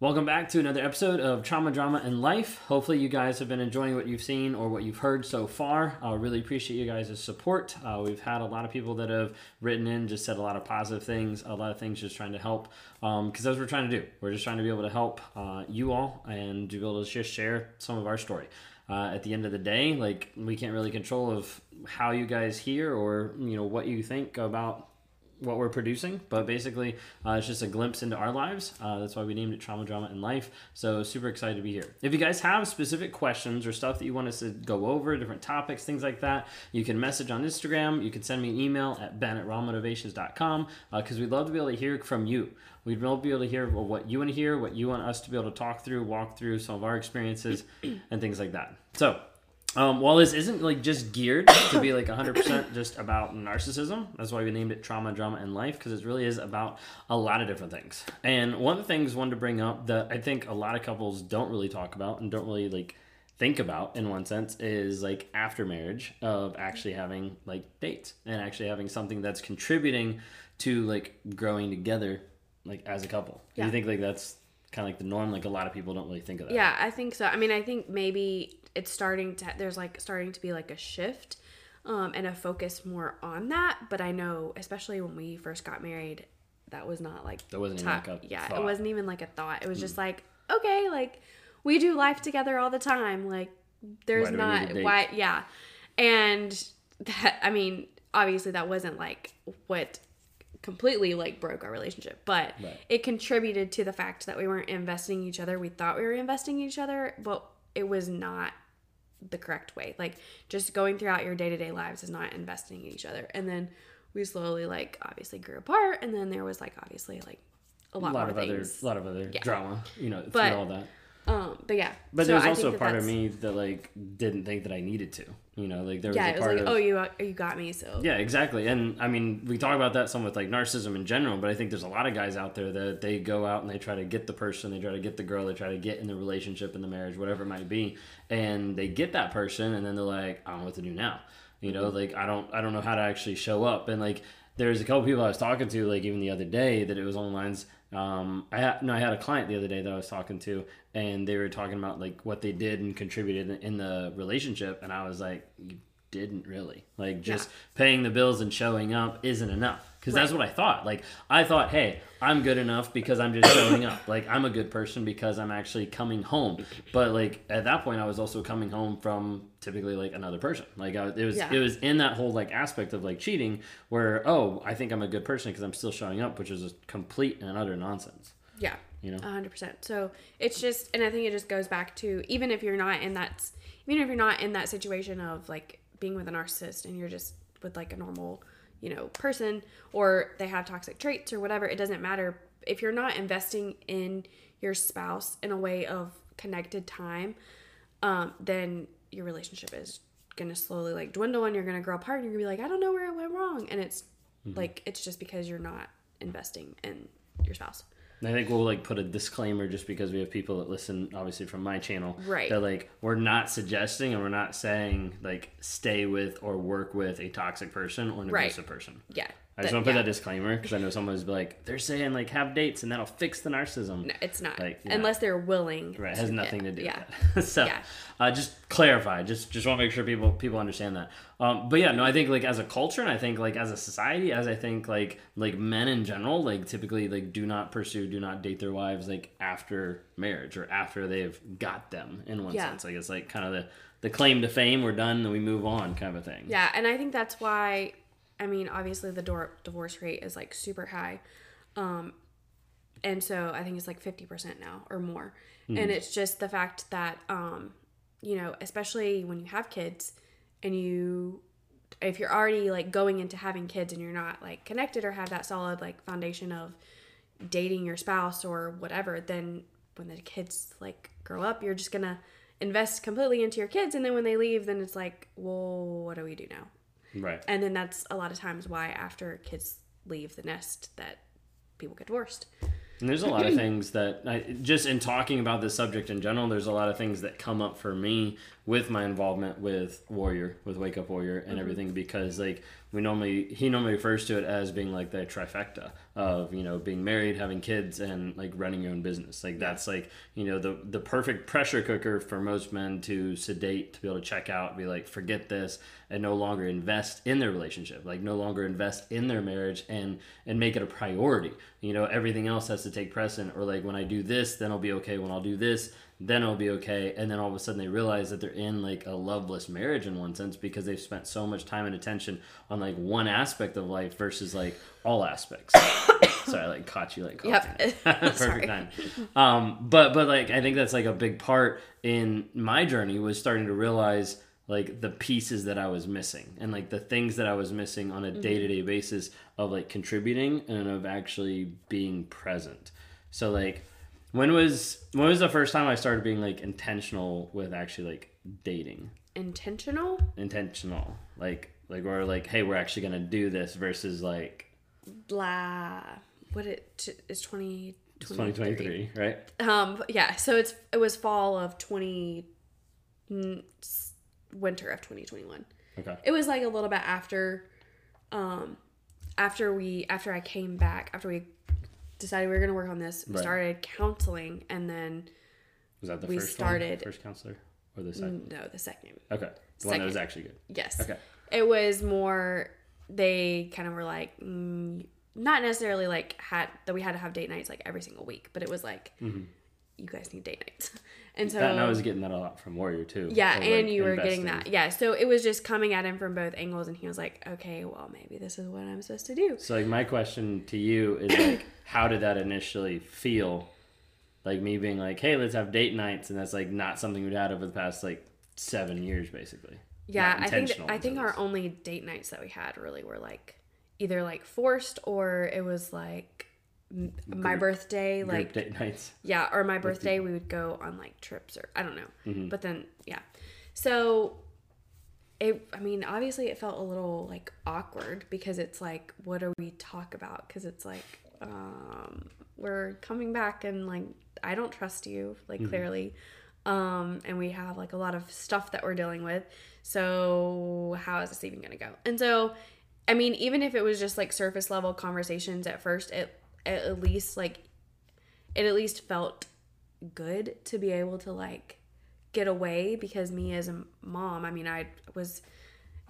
Welcome back to another episode of Trauma, Drama, and Life. Hopefully, you guys have been enjoying what you've seen or what you've heard so far. I really appreciate you guys' support. Uh, we've had a lot of people that have written in, just said a lot of positive things, a lot of things just trying to help. Because um, that's what we're trying to do. We're just trying to be able to help uh, you all and to be able to just share some of our story. Uh, at the end of the day, like we can't really control of how you guys hear or you know what you think about what we're producing, but basically, uh, it's just a glimpse into our lives. Uh, that's why we named it Trauma, Drama, and Life. So, super excited to be here. If you guys have specific questions or stuff that you want us to go over, different topics, things like that, you can message on Instagram. You can send me an email at ben at rawmotivations.com because uh, we'd love to be able to hear from you. We'd love to be able to hear what you want to hear, what you want us to be able to talk through, walk through some of our experiences, and things like that. So, um, while this isn't like just geared to be like 100% just about narcissism, that's why we named it Trauma, Drama, and Life, because it really is about a lot of different things. And one of the things I wanted to bring up that I think a lot of couples don't really talk about and don't really like think about in one sense is like after marriage of actually having like dates and actually having something that's contributing to like growing together like as a couple. Yeah. Do you think like that's kind of like the norm? Like a lot of people don't really think of that. Yeah, I think so. I mean, I think maybe it's starting to there's like starting to be like a shift um, and a focus more on that. But I know, especially when we first got married, that was not like that wasn't top, like yeah, thought. it wasn't even like a thought. It was mm. just like okay, like we do life together all the time. Like there's not why yeah, and that I mean obviously that wasn't like what completely like broke our relationship but right. it contributed to the fact that we weren't investing each other we thought we were investing each other but it was not the correct way. Like just going throughout your day to day lives is not investing in each other. And then we slowly like obviously grew apart, and then there was like obviously like a lot, a lot of things. other, a lot of other yeah. drama, you know, but, through all that. Um, but yeah. But so there's also a part of me that like didn't think that I needed to. You know, like there was yeah, a part like, of oh, you you got me. So yeah, exactly. And I mean, we talk about that some with like narcissism in general, but I think there's a lot of guys out there that they go out and they try to get the person, they try to get the girl, they try to get in the relationship, in the marriage, whatever it might be, and they get that person, and then they're like, I don't know what to do now. You know, mm-hmm. like I don't I don't know how to actually show up, and like there's a couple people I was talking to, like even the other day, that it was on the lines um, I had no, I had a client the other day that I was talking to, and they were talking about like what they did and contributed in, in the relationship, and I was like, you didn't really like just yeah. paying the bills and showing up isn't enough because right. that's what I thought. Like I thought, hey, I'm good enough because I'm just showing up. Like I'm a good person because I'm actually coming home. But like at that point, I was also coming home from typically like another person. Like I, it was yeah. it was in that whole like aspect of like cheating where oh I think I'm a good person because I'm still showing up, which is a complete and utter nonsense. Yeah. You know. hundred percent. So it's just, and I think it just goes back to even if you're not in that, even if you're not in that situation of like being with a narcissist and you're just with like a normal you know person or they have toxic traits or whatever it doesn't matter. If you're not investing in your spouse in a way of connected time um, then your relationship is gonna slowly like dwindle and you're gonna grow apart and you're gonna be like i don't know where it went wrong. And it's mm-hmm. like it's just because you're not investing in your spouse I think we'll like put a disclaimer just because we have people that listen, obviously from my channel, right? That like we're not suggesting and we're not saying like stay with or work with a toxic person or an right. abusive person. Yeah, I just want to put yeah. that disclaimer because I know someone's be like they're saying like have dates and that'll fix the narcissism. No, it's not. Like unless they're willing. Right, it has nothing to do yeah. with that. so, yeah. uh, just clarify. Just just want to make sure people people understand that. Um, but yeah, no, I think like as a culture and I think like as a society, as I think like like men in general, like typically like do not pursue, do not date their wives like after marriage or after they've got them in one yeah. sense. Like it's like kind of the the claim to fame. We're done and we move on kind of a thing. Yeah, and I think that's why I mean, obviously the door, divorce rate is like super high. Um, and so I think it's like 50% now or more. Mm. And it's just the fact that, um, you know, especially when you have kids and you, if you're already like going into having kids and you're not like connected or have that solid like foundation of dating your spouse or whatever, then when the kids like grow up, you're just gonna invest completely into your kids. And then when they leave, then it's like, well, what do we do now? Right. And then that's a lot of times why after kids leave the nest that people get divorced. And there's a lot of things that I just in talking about this subject in general, there's a lot of things that come up for me with my involvement with Warrior, with Wake Up Warrior and mm-hmm. everything because like we normally he normally refers to it as being like the trifecta of you know being married having kids and like running your own business. Like that's like you know the the perfect pressure cooker for most men to sedate to be able to check out be like forget this and no longer invest in their relationship. Like no longer invest in their marriage and and make it a priority. You know everything else has to take precedent. Or like when i do this then i'll be okay. When i'll do this then it'll be okay. And then all of a sudden they realize that they're in like a loveless marriage in one sense because they've spent so much time and attention on like one aspect of life versus like all aspects. Sorry i like caught you like Yep. perfect time. Um but but like i think that's like a big part in my journey was starting to realize like the pieces that i was missing and like the things that i was missing on a Mm-hmm. day-to-day basis of like contributing and of actually being present. So like when was when was the first time I started being like intentional with actually like dating? Intentional? Intentional. Like like we're like, hey, we're actually gonna do this versus like Blah. What it is 20, 2023, right? Um yeah, so it's it was fall of 20 mm, winter of 2021. Okay. It was like a little bit after um after we after I came back, after we decided we were going to work on this, we Right. started counseling and then Was that the We first started- one? First counselor? Or the second? no, the second. Okay. The one that was actually good. Yes. Okay. It was more they kind of were like mm, not necessarily like had that we had to have date nights like every single week, but it was like you guys need date nights. And so That, and I was getting that a lot from Warrior too. Yeah, and like, you were getting that. Yeah, so it was just coming at him from both angles, and he was like, "Okay, well, maybe this is what I'm supposed to do." So like my question to you is like, how did that initially feel? Like me being like, hey, let's have date nights, and that's like not something we'd had over the past like seven years, basically. Yeah, I think intentional I think our only date nights that we had really were like either like forced or it was like my Group- birthday, like date nights. yeah, or my birthday we would go on like trips or I don't know. Mm-hmm. But then yeah. So it I mean, obviously it felt a little like awkward because it's like what do we talk about cuz it's like um we're coming back and like I don't trust you like clearly. Um and we have like a lot of stuff that we're dealing with. So how is this even going to go? And so I mean, even if it was just like surface level conversations at first, it at least like it at least felt good to be able to like get away because me as a mom, I mean, I was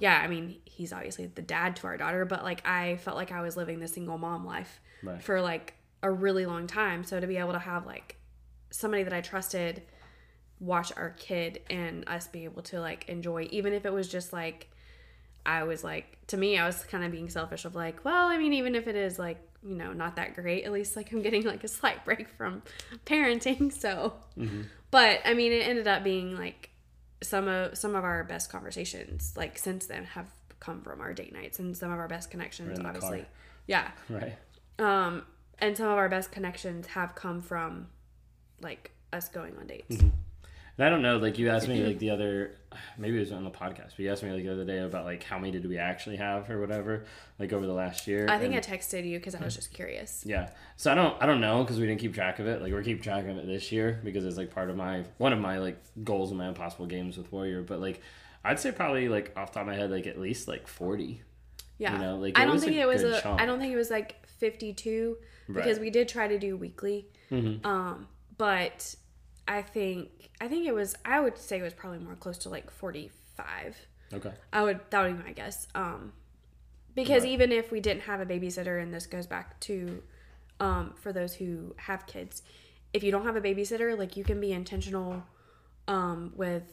yeah, I mean, he's obviously the dad to our daughter, but like I felt like I was living the single mom life Right. for like a really long time. So to be able to have like somebody that I trusted watch our kid and us be able to like enjoy even if it was just like I was like to me I was kind of being selfish of like well I mean even if it is like you know not that great. At least like I'm getting like a slight break from parenting so. But I mean it ended up being like some of some of our best conversations like since then have come from our date nights and some of our best connections obviously. car. yeah. Right. um and some of our best connections have come from like us going on dates And I don't know, like you asked me like the other, maybe it was on the podcast, but you asked me like the other day about like how many did we actually have or whatever, like over the last year. I think and- I texted you because I was just curious. Yeah. So I don't I don't know because we didn't keep track of it. Like we're keep track of it this year because it's like part of my one of my like goals in my impossible games with Warrior. But like I'd say probably like off the top of my head like at least like forty. Yeah, You know, like, I don't think it was a. chunk. I don't think it was like fifty-two because Right. Mm-hmm. we did try to do weekly. Um, but I think I think it was. I would say it was probably more close to like forty-five. Okay. I would that would be my guess. Um, because Right. even if we didn't have a babysitter, and this goes back to, um, for those who have kids, if you don't have a babysitter, like you can be intentional, um, with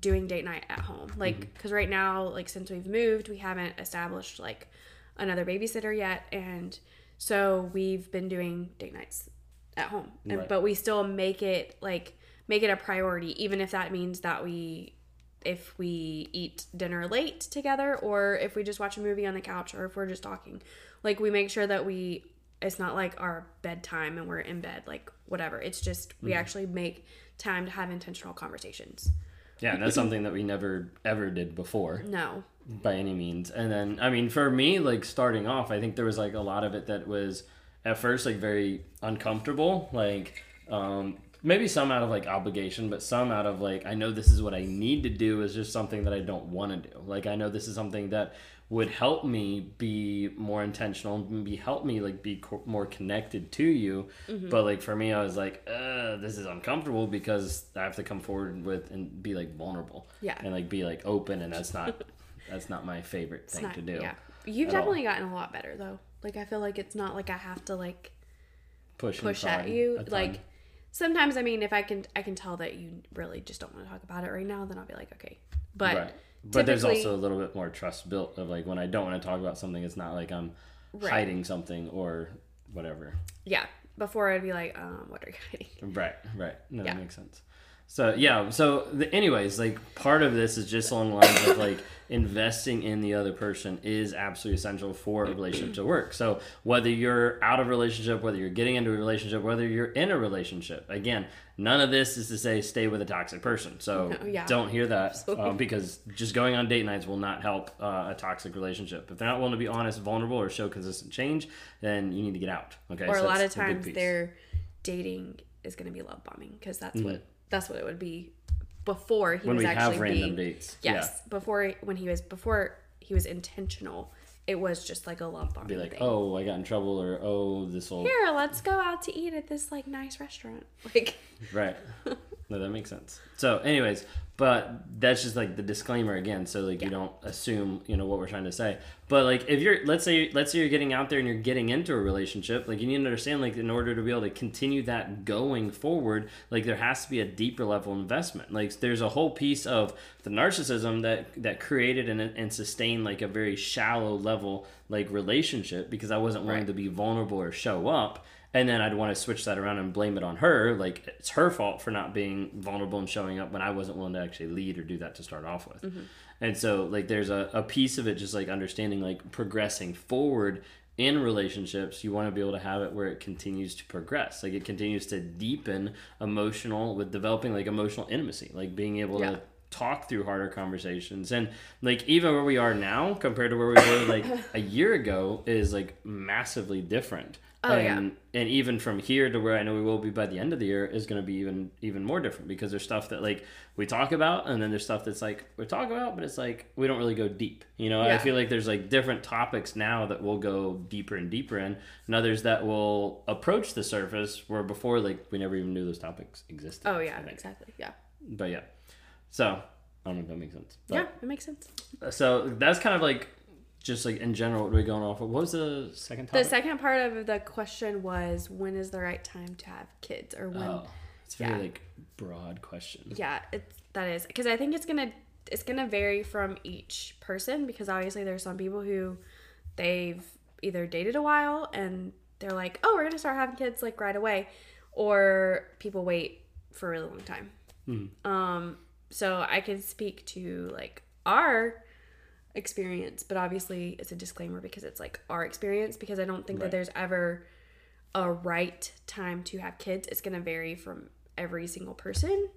doing date night at home. Like, because right now, like since we've moved, we haven't established like another babysitter yet, and so we've been doing date nights at home, and, but we still make it like make it a priority, even if that means that we if we eat dinner late together or if we just watch a movie on the couch or if we're just talking. Like we make sure that we it's not like our bedtime and we're in bed like whatever. It's just we mm. actually make time to have intentional conversations. Yeah, and that's something that we never ever did before. No. by any means. And then, I mean, for me, like starting off, I think there was like a lot of it that was at first like very uncomfortable. Like, um, maybe some out of like obligation, but some out of like, I know this is what I need to do is just something that I don't want to do. Like, I know this is something that would help me be more intentional and be help me like be co- more connected to you Mm-hmm. but like for me i was like uh this is uncomfortable because i have to come forward with and be like vulnerable Yeah. and like be like open and that's not that's not my favorite It's thing not- to do Yeah. You've at all. definitely gotten a lot better though. Like I feel like it's not like I have to like push push at you. Like sometimes I mean if I can I can tell that you really just don't want to talk about it right now, then I'll be like, okay. But right but there's also a little bit more trust built of like when i don't want to talk about something it's not like i'm Right. hiding something or whatever yeah, before I'd be like, um, what are you hiding? Right, right. No, Yeah. that makes sense. So yeah, so the, anyways, like part of this is just along the lines of like investing in the other person is absolutely essential for a relationship to work. So whether you're out of a relationship, whether you're getting into a relationship, whether you're in a relationship, again, none of this is to say stay with a toxic person. So No, yeah. don't hear that uh, because just going on date nights will not help uh, a toxic relationship. If they're not willing to be honest, vulnerable, or show consistent change, then you need to get out. Okay, or So a lot of times their dating is going to be love bombing because that's Mm-hmm. what that's what it would be before he when was we actually have random being dates. yes before when he was before he was intentional it was just like a love bombing be like, thing. oh, I got in trouble, or oh, this will here let's go out to eat at this like nice restaurant like right. No, that makes sense. So, anyways, but that's just like the disclaimer again, so like you don't assume you know what we're trying to say. But like if you're, let's say, let's say you're getting out there and you're getting into a relationship, like you need to understand, like in order to be able to continue that going forward, like there has to be a deeper level investment. Like there's a whole piece of the narcissism that that created and and sustained like a very shallow level like relationship because I wasn't willing Right. to be vulnerable or show up and then I'd want to switch that around and blame it on her. Like it's her fault for not being vulnerable and showing up when I wasn't willing to actually lead or do that to start off with. Mm-hmm. And so like there's a, a piece of it just like understanding like progressing forward in relationships, you want to be able to have it where it continues to progress. Like it continues to deepen emotional with developing like emotional intimacy, like being able Yeah. to talk through harder conversations and like even where we are now compared to where we were like a year ago is like massively different Oh, yeah. and and even from here to where I know we will be by the end of the year is going to be even even more different because there's stuff that like we talk about and then there's stuff that's like we talk about but it's like we don't really go deep you know? I feel like there's like different topics now that we'll go deeper and deeper in and others that will approach the surface where before like we never even knew those topics existed oh yeah exactly yeah. But yeah. So I don't know if that makes sense. But- yeah it makes sense. So that's kind of like just like in general what are we're going off of. What was the second the second part of the question was when is the right time to have kids or when oh, it's a very yeah. like broad question. yeah it's that is because i think it's gonna it's gonna vary from each person because obviously there's some people who they've either dated a while and they're like oh we're gonna start having kids like right away or people wait for a really long time um so i can speak to like our experience but obviously it's a disclaimer because it's like our experience because i don't think Right. that there's ever a right time to have kids. It's going to vary from every single person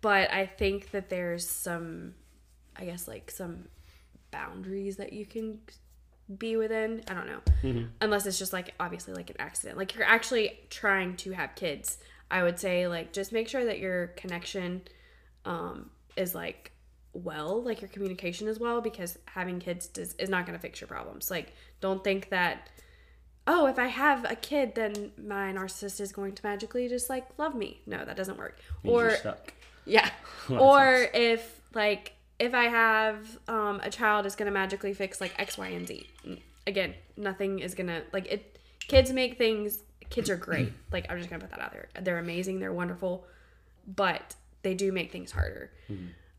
but i think that there's some i guess like some boundaries that you can be within. I don't know. Unless it's just like obviously like an accident. Like you're actually trying to have kids. I would say like just make sure that your connection um is like well like your communication as well because having kids does, is not going to fix your problems like don't think that oh if i have a kid then my narcissist is going to magically just like love me no that doesn't work Means or stuck. yeah. Or if like if I have um, a child, it's gonna magically fix like X, Y, and Z. Again, nothing is gonna like it. Kids make things. Kids are great. like I'm just gonna put that out there. They're amazing. They're wonderful, but they do make things harder.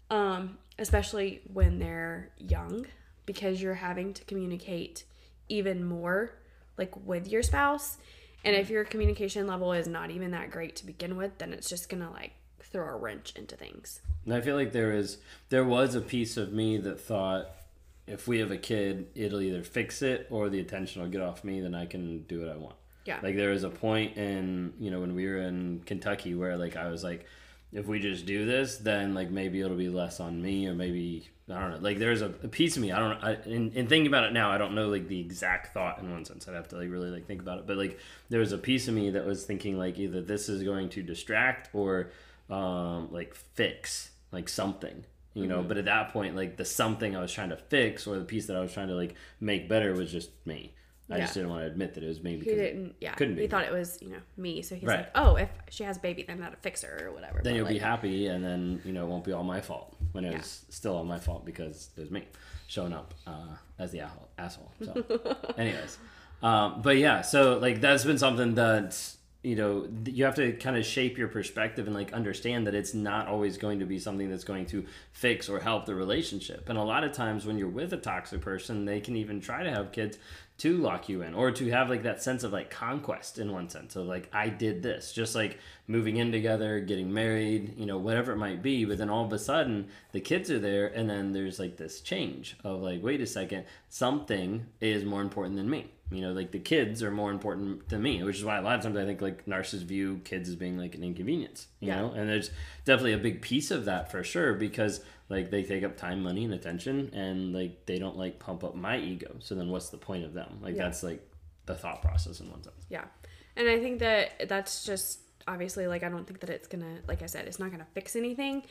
Um, especially when they're young, because you're having to communicate even more, like with your spouse. And if your communication level is not even that great to begin with, then it's just gonna like throw a wrench into things. And I feel like there is there was a piece of me that thought if we have a kid, it'll either fix it or the attention will get off me, then I can do what I want. Yeah. Like there was a point in you know when we were in Kentucky where like I was like, if we just do this, then like maybe it'll be less on me or maybe I don't know. Like there's a, a piece of me I don't. I, in, in thinking about it now, I don't know like the exact thought in one sense. I'd have to like really like think about it. But like there was a piece of me that was thinking like either this is going to distract or um like fix like something you know Mm-hmm. but at that point like the something i was trying to fix or the piece that i was trying to like make better was just me i just didn't want to admit that it was me He because didn't. Yeah, couldn't be. He thought it was you know me. So he's Right. like, oh, if she has a baby, then that'll fix her or whatever. then But, you'll be happy and then you know it won't be all my fault when it Yeah. was still all my fault because it was me showing up uh, as the asshole, asshole. so anyways um, but yeah so like that's been something that you know you have to kind of shape your perspective and like understand that it's not always going to be something that's going to fix or help the relationship and a lot of times when you're with a toxic person they can even try to have kids to lock you in or to have like that sense of like conquest in one sense of like I did this just like moving in together getting married you know whatever it might be but then all of a sudden the kids are there and then there's like this change of like wait a second something is more important than me you know like the kids are more important than me which is why a lot of times i think like narcissists view kids as being like an inconvenience you Yeah. know and there's definitely a big piece of that for sure because like they take up time money and attention and like they don't like pump up my ego. So then what's the point of them? Like Yeah. that's like the thought process in one sense. Yeah, and I think that that's just obviously like I don't think that it's gonna like I said it's not gonna fix anything,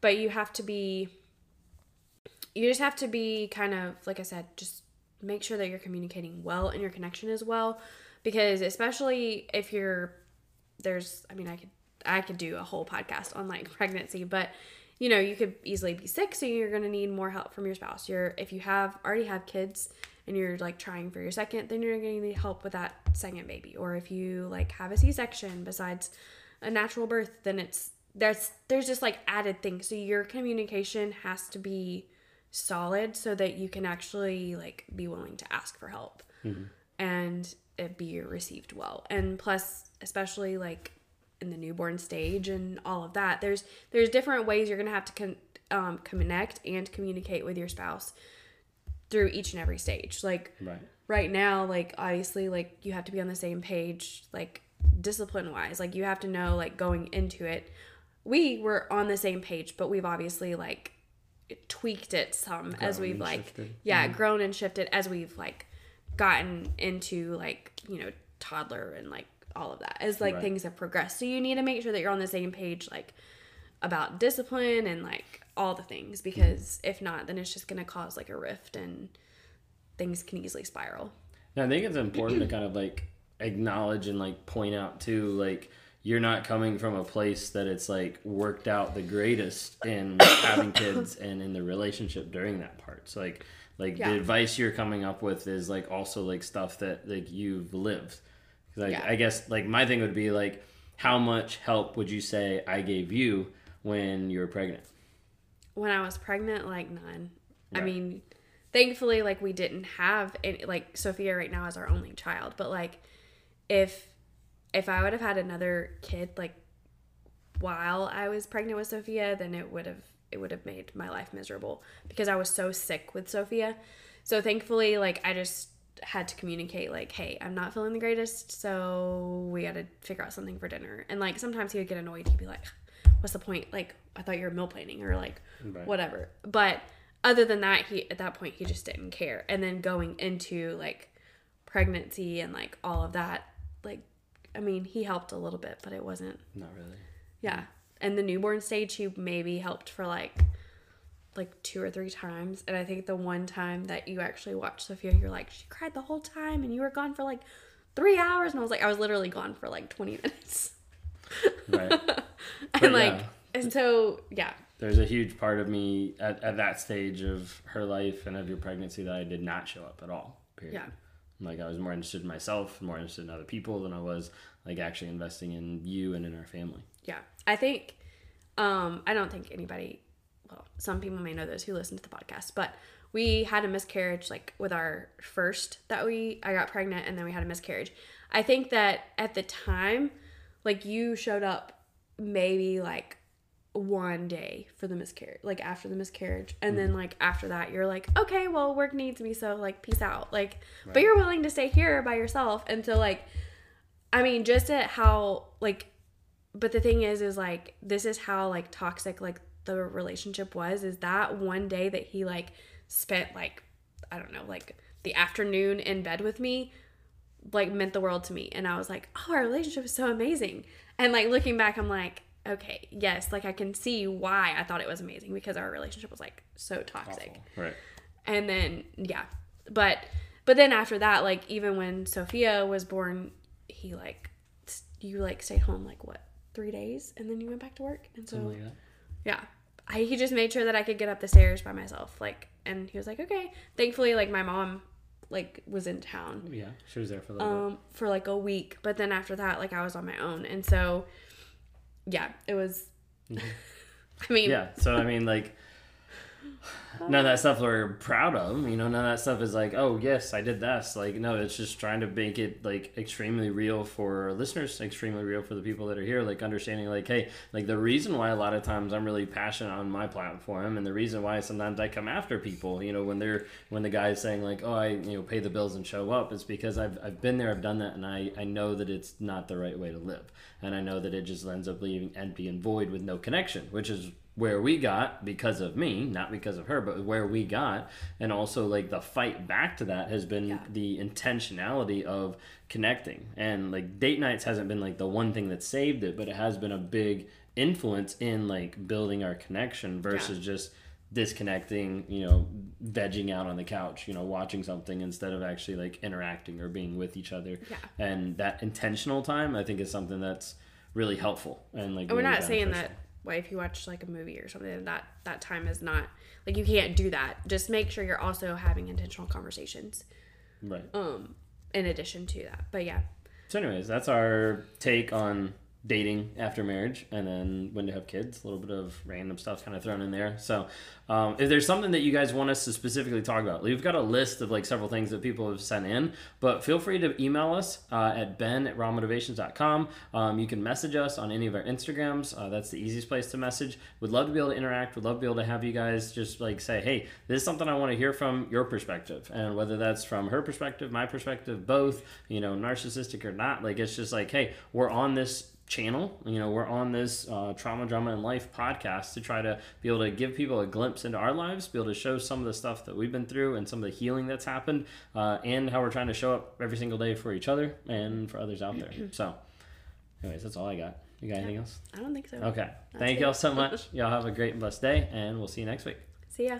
but you have to be. You just have to be kind of like I said, just make sure that you're communicating well and your connection is well, because especially if you're there's I mean I could I could do a whole podcast on like pregnancy, but you know you could easily be sick, so you're gonna need more help from your spouse. You're if you have already have kids and you're like trying for your second, then you're gonna need help with that second baby. Or if you like have a C section besides a natural birth, then it's there's there's just like added things. So your communication has to be solid so that you can actually like be willing to ask for help mm-hmm. and it be received well. And plus, especially like in the newborn stage and all of that, there's there's different ways you're gonna have to con- um, connect and communicate with your spouse through each and every stage. Like right right now, like obviously, like you have to be on the same page, like discipline wise. Like you have to know, like going into it, we were on the same page, but we've obviously like tweaked it some as we've like shifted. yeah grown and shifted as we've like gotten into like you know toddler and like all of that as like Right. things have progressed so you need to make sure that you're on the same page like about discipline and like all the things mm-hmm. because if not then it's just going to cause like a rift and things can easily spiral And I think it's important to kind of like acknowledge and like point out too, like you're not coming from a place that it's like worked out the greatest in having kids and in the relationship during that part. So like like Yeah. the advice you're coming up with is like also like stuff that like you've lived. Like Yeah. I guess like my thing would be like how much help would you say I gave you when you were pregnant? when I was pregnant, like none. I mean, thankfully, like we didn't have any. Like Sophia right now is our only child, but like if if I would have had another kid, like while I was pregnant with Sophia, then it would have it would have made my life miserable because I was so sick with Sophia. So thankfully, like I just had to communicate like, hey, I'm not feeling the greatest, so we got to figure out something for dinner. And like sometimes he would get annoyed. He'd be like, "What's the point? Like I thought you were meal planning or like Right. whatever." But other than that, he at that point he just didn't care. And then going into like pregnancy and like all of that, like I mean, he helped a little bit, but it wasn't Not really. yeah. And the newborn stage, he maybe helped for like like two or three times. And I think the one time that you actually watched Sophia, you're like, she cried the whole time and you were gone for like three hours. And I was like, I was literally gone for like 20 minutes. Right. and like, yeah. and so, yeah. there's a huge part of me at, at that stage of her life and of your pregnancy that I did not show up at all. Period. Yeah. Like I was more interested in myself, more interested in other people than I was like actually investing in you and in our family. Yeah. I think, um, I don't think anybody, well, some people may know this who listen to the podcast, but we had a miscarriage like with our first that we, I got pregnant and then we had a miscarriage. I think that at the time, like you showed up maybe like one day for the miscarriage, like after the miscarriage. And then mm-hmm. like after that, you're like, okay, well, work needs me. So like, peace out. Like, but you're willing to stay here by yourself. And so like, I mean, just at how like but the thing is is like this is how like toxic like the relationship was is that one day that he like spent like i don't know like the afternoon in bed with me like meant the world to me and i was like oh our relationship is so amazing and like looking back i'm like okay, yes, like I can see why I thought it was amazing because our relationship was like so toxic. Awful. Right. And then yeah, but but then after that, like even when Sophia was born, he like you like stayed home like what three days, and then you went back to work, and so like yeah, I, he just made sure that I could get up the stairs by myself, like, and he was like, okay. Thankfully, like my mom like was in town Yeah, she was there for a little um for like a week, but then after that, like I was on my own, and so yeah, it was. I mean. Yeah. So I mean, like, none of that stuff we're proud of. You know, none of that stuff is like, oh yes, I did this. Like, no, it's just trying to make it like extremely real for listeners, extremely real for the people that are here. Like understanding, like, hey, like the reason why a lot of times I'm really passionate on my platform, and the reason why sometimes I come after people, you know, when they're when the guy's saying like, oh, I you know pay the bills and show up, is because I've I've been there, I've done that, and I I know that it's not the right way to live, and I know that it just ends up leaving empty and void with no connection, which is where we got because of me, not because of her, but where we got, and also like the fight back to that has been Yeah. the intentionality of connecting, and like date nights hasn't been like the one thing that saved it, but it has been a big influence in like building our connection versus just disconnecting, you know, vegging out on the couch, you know, watching something instead of actually like interacting or being with each other. Yeah. And that intentional time, I think, is something that's really helpful and like. And we're really not saying that well, if you watch like a movie or something, that that time is not like you can't do that. Just make sure you're also having intentional conversations. Right. Um, in addition to that, but yeah, So, anyways, that's our take on dating after marriage and then when to have kids. A little bit of random stuff kind of thrown in there. So, um, if there's something that you guys want us to specifically talk about, we've got a list of like several things that people have sent in, but feel free to email us uh, at ben at rawmotivations.com. Um, you can message us on any of our Instagrams. Uh, that's the easiest place to message. Would love to be able to interact. Would love to be able to have you guys just like say, hey, this is something I want to hear from your perspective. And whether that's from her perspective, my perspective, both, you know, narcissistic or not, like it's just like, hey, we're on this channel. You know, we're on this uh, trauma, drama, and life podcast to try to be able to give people a glimpse into our lives, be able to show some of the stuff that we've been through and some of the healing that's happened, uh, and how we're trying to show up every single day for each other and for others out there. So, anyways, that's all I got. You got anything else? I don't think so. Okay. Thank it. y'all so much. Y'all have a great and blessed day, and we'll see you next week. See ya.